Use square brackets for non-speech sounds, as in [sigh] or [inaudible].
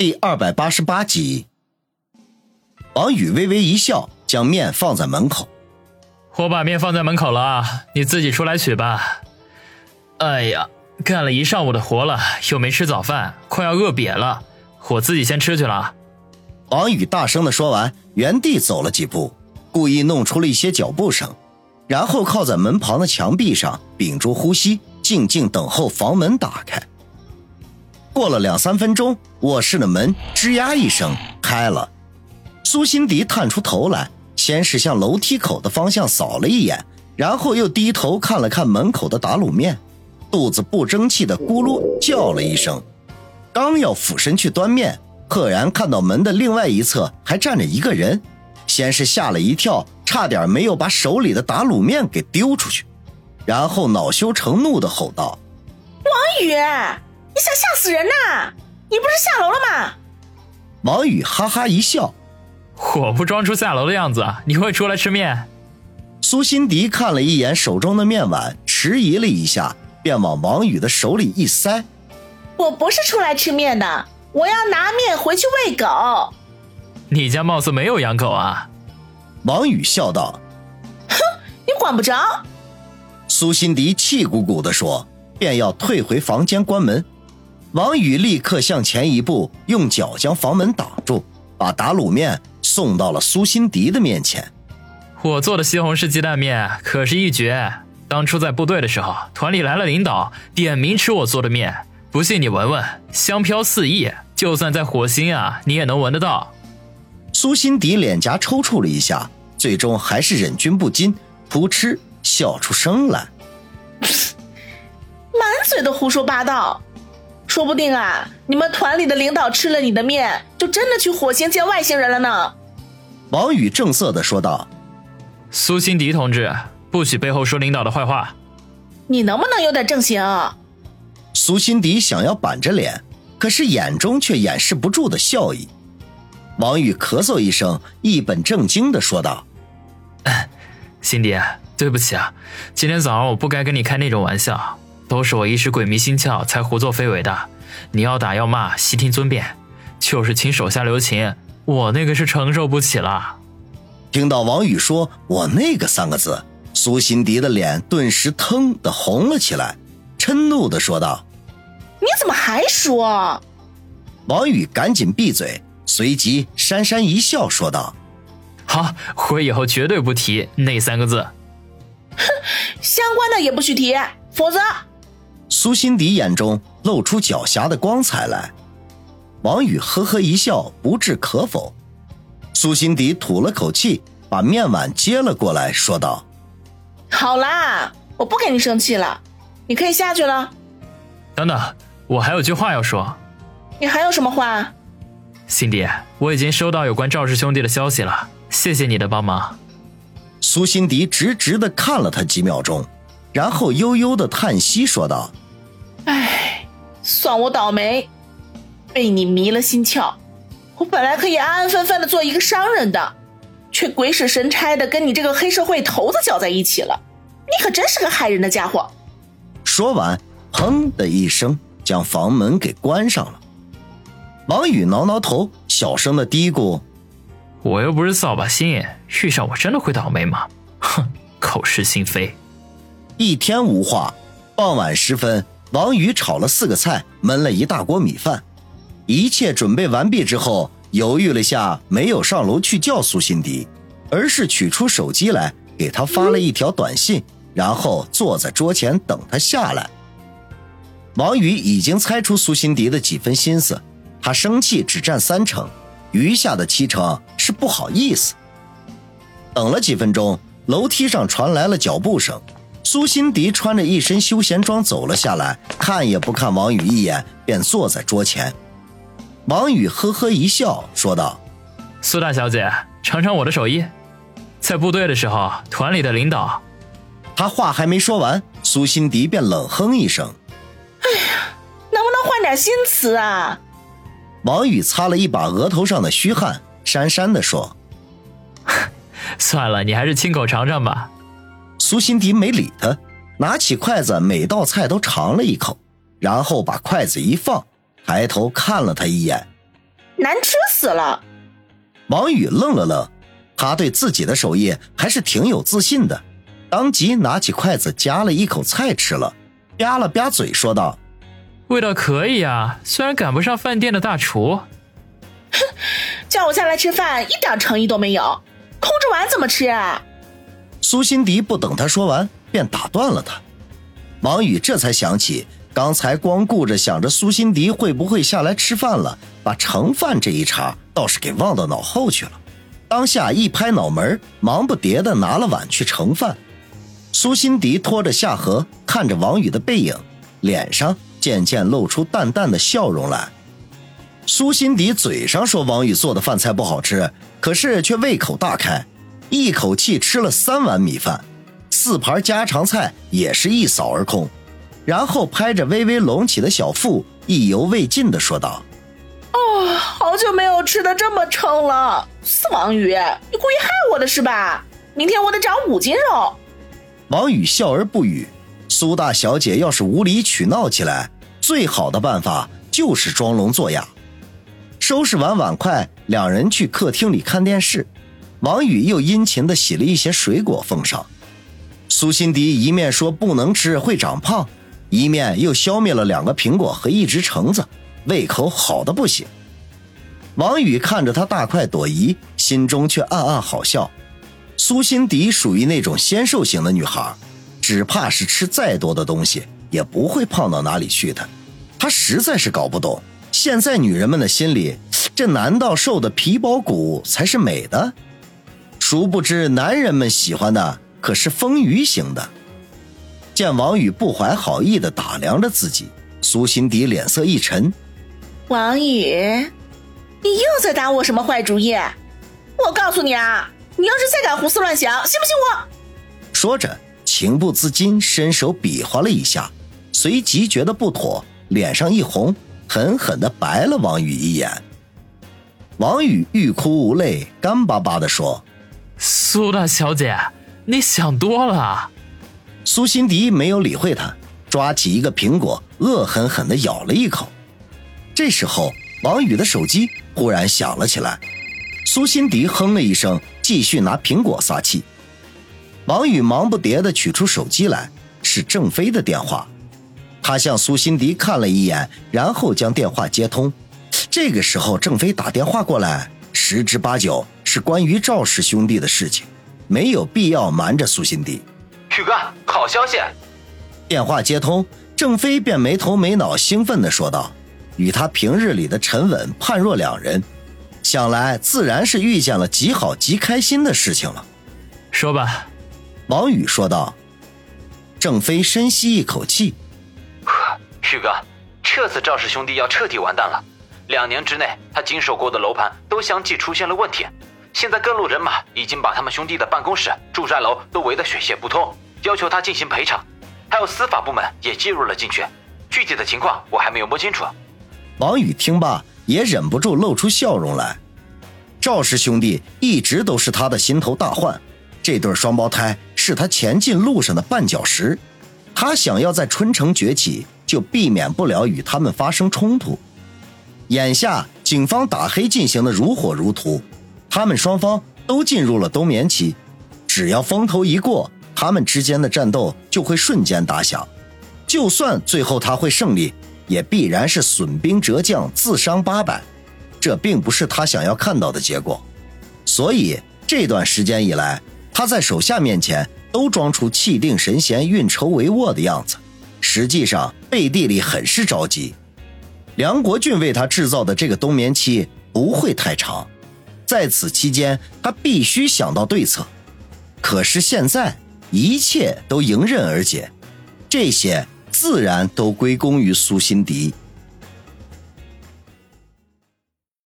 第二百八十八集，王宇微微一笑，将面放在门口。我把面放在门口了，你自己出来取吧。哎呀，干了一上午的活了，又没吃早饭，快要饿瘪了，我自己先吃去了。王宇大声的说完，原地走了几步，故意弄出了一些脚步声，然后靠在门旁的墙壁上，屏住呼吸，静静等候房门打开。过了两三分钟，卧室的门吱呀一声开了。苏辛迪探出头来，先是向楼梯口的方向扫了一眼，然后又低头看了看门口的打卤面，肚子不争气的咕噜叫了一声，刚要俯身去端面，赫然看到门的另外一侧还站着一个人，先是吓了一跳，差点没有把手里的打卤面给丢出去，然后恼羞成怒的吼道：“王宇！”你想吓死人呐！你不是下楼了吗？王宇哈哈一笑，我不装出下楼的样子，你会出来吃面？苏辛迪看了一眼手中的面碗，迟疑了一下，便往王宇的手里一塞。我不是出来吃面的，我要拿面回去喂狗。你家貌似没有养狗啊？王宇笑道。哼，你管不着。苏辛迪气鼓鼓地说，便要退回房间关门。王宇立刻向前一步，用脚将房门挡住，把打卤面送到了苏辛迪的面前。我做的西红柿鸡蛋面可是一绝。当初在部队的时候，团里来了领导，点名吃我做的面，不信你闻闻，香飘四溢，就算在火星啊，你也能闻得到。苏辛迪脸颊抽搐了一下，最终还是忍俊不禁，扑哧笑出声来，满嘴的胡说八道。说不定啊，你们团里的领导吃了你的面，就真的去火星见外星人了呢。王宇正色的说道：“苏辛迪同志，不许背后说领导的坏话。你能不能有点正形？”苏辛迪想要板着脸，可是眼中却掩饰不住的笑意。王宇咳嗽一声，一本正经的说道：“辛迪，对不起啊，今天早上我不该跟你开那种玩笑。”都是我一时鬼迷心窍才胡作非为的，你要打要骂，悉听尊便。就是请手下留情，我那个是承受不起了。听到王宇说“我那个”三个字，苏辛迪的脸顿时腾的红了起来，嗔怒的说道：“你怎么还说？”王宇赶紧闭嘴，随即讪讪一笑说道：“好，我以后绝对不提那三个字。哼，[laughs] 相关的也不许提，否则。”苏辛迪眼中露出狡黠的光彩来，王宇呵呵一笑，不置可否。苏辛迪吐了口气，把面碗接了过来，说道：“好啦，我不跟你生气了，你可以下去了。”等等，我还有句话要说。你还有什么话？辛迪，我已经收到有关赵氏兄弟的消息了，谢谢你的帮忙。苏辛迪直直的看了他几秒钟，然后悠悠的叹息说道。唉，算我倒霉，被你迷了心窍。我本来可以安安分分的做一个商人的，却鬼使神差的跟你这个黑社会头子搅在一起了。你可真是个害人的家伙！说完，砰的一声将房门给关上了。王宇挠挠头，小声的嘀咕：“我又不是扫把星，遇上我真的会倒霉吗？哼，[laughs] 口是心非。”一天无话，傍晚时分。王宇炒了四个菜，焖了一大锅米饭，一切准备完毕之后，犹豫了下，没有上楼去叫苏辛迪，而是取出手机来给他发了一条短信，然后坐在桌前等他下来。王宇已经猜出苏辛迪的几分心思，他生气只占三成，余下的七成是不好意思。等了几分钟，楼梯上传来了脚步声。苏辛迪穿着一身休闲装走了下来，看也不看王宇一眼，便坐在桌前。王宇呵呵一笑，说道：“苏大小姐，尝尝我的手艺。在部队的时候，团里的领导……”他话还没说完，苏辛迪便冷哼一声：“哎呀，能不能换点新词啊？”王宇擦了一把额头上的虚汗，讪讪地说：“ [laughs] 算了，你还是亲口尝尝吧。”苏辛迪没理他，拿起筷子，每道菜都尝了一口，然后把筷子一放，抬头看了他一眼，难吃死了。王宇愣了愣，他对自己的手艺还是挺有自信的，当即拿起筷子夹了一口菜吃了，吧了吧嘴说道：“味道可以啊，虽然赶不上饭店的大厨。”哼，叫我下来吃饭一点诚意都没有，空着碗怎么吃啊？苏辛迪不等他说完，便打断了他。王宇这才想起，刚才光顾着想着苏辛迪会不会下来吃饭了，把盛饭这一茬倒是给忘到脑后去了。当下一拍脑门，忙不迭地拿了碗去盛饭。苏辛迪拖着下颌看着王宇的背影，脸上渐渐露出淡淡的笑容来。苏辛迪嘴上说王宇做的饭菜不好吃，可是却胃口大开，一口气吃了三碗米饭。四盘家常菜也是一扫而空，然后拍着微微隆起的小腹，意犹未尽的说道：“哦，好久没有吃的这么撑了，四王宇，你故意害我的是吧？明天我得长五斤肉。”王宇笑而不语。苏大小姐要是无理取闹起来，最好的办法就是装聋作哑。收拾完碗筷，两人去客厅里看电视。王宇又殷勤的洗了一些水果奉上。苏辛迪一面说不能吃会长胖，一面又消灭了两个苹果和一只橙子，胃口好的不行。王宇看着他大快朵颐，心中却暗暗好笑。苏辛迪属于那种纤瘦型的女孩，只怕是吃再多的东西也不会胖到哪里去的。他实在是搞不懂，现在女人们的心里，这难道瘦的皮包骨才是美的？殊不知男人们喜欢的。可是丰腴型的，见王宇不怀好意的打量着自己，苏心迪脸色一沉。王宇，你又在打我什么坏主意？我告诉你啊，你要是再敢胡思乱想，信不信我？说着，情不自禁伸手比划了一下，随即觉得不妥，脸上一红，狠狠的白了王宇一眼。王宇欲哭无泪，干巴巴的说：“苏大小姐。”你想多了，苏辛迪没有理会他，抓起一个苹果，恶狠狠地咬了一口。这时候，王宇的手机忽然响了起来。苏辛迪哼了一声，继续拿苹果撒气。王宇忙不迭地取出手机来，是郑飞的电话。他向苏辛迪看了一眼，然后将电话接通。这个时候，郑飞打电话过来，十之八九是关于赵氏兄弟的事情。没有必要瞒着苏辛迪。宇哥，好消息！电话接通，郑飞便没头没脑、兴奋地说道：“与他平日里的沉稳判若两人，想来自然是遇见了极好极开心的事情了。”说吧，王宇说道。郑飞深吸一口气：“宇哥，这次赵氏兄弟要彻底完蛋了。两年之内，他经手过的楼盘都相继出现了问题。”现在各路人马已经把他们兄弟的办公室、住宅楼都围得血泄不通，要求他进行赔偿，还有司法部门也介入了进去。具体的情况我还没有摸清楚。王宇听罢也忍不住露出笑容来。赵氏兄弟一直都是他的心头大患，这对双胞胎是他前进路上的绊脚石。他想要在春城崛起，就避免不了与他们发生冲突。眼下警方打黑进行的如火如荼。他们双方都进入了冬眠期，只要风头一过，他们之间的战斗就会瞬间打响。就算最后他会胜利，也必然是损兵折将，自伤八百。这并不是他想要看到的结果。所以这段时间以来，他在手下面前都装出气定神闲、运筹帷幄的样子，实际上背地里很是着急。梁国俊为他制造的这个冬眠期不会太长。在此期间，他必须想到对策。可是现在一切都迎刃而解，这些自然都归功于苏辛迪。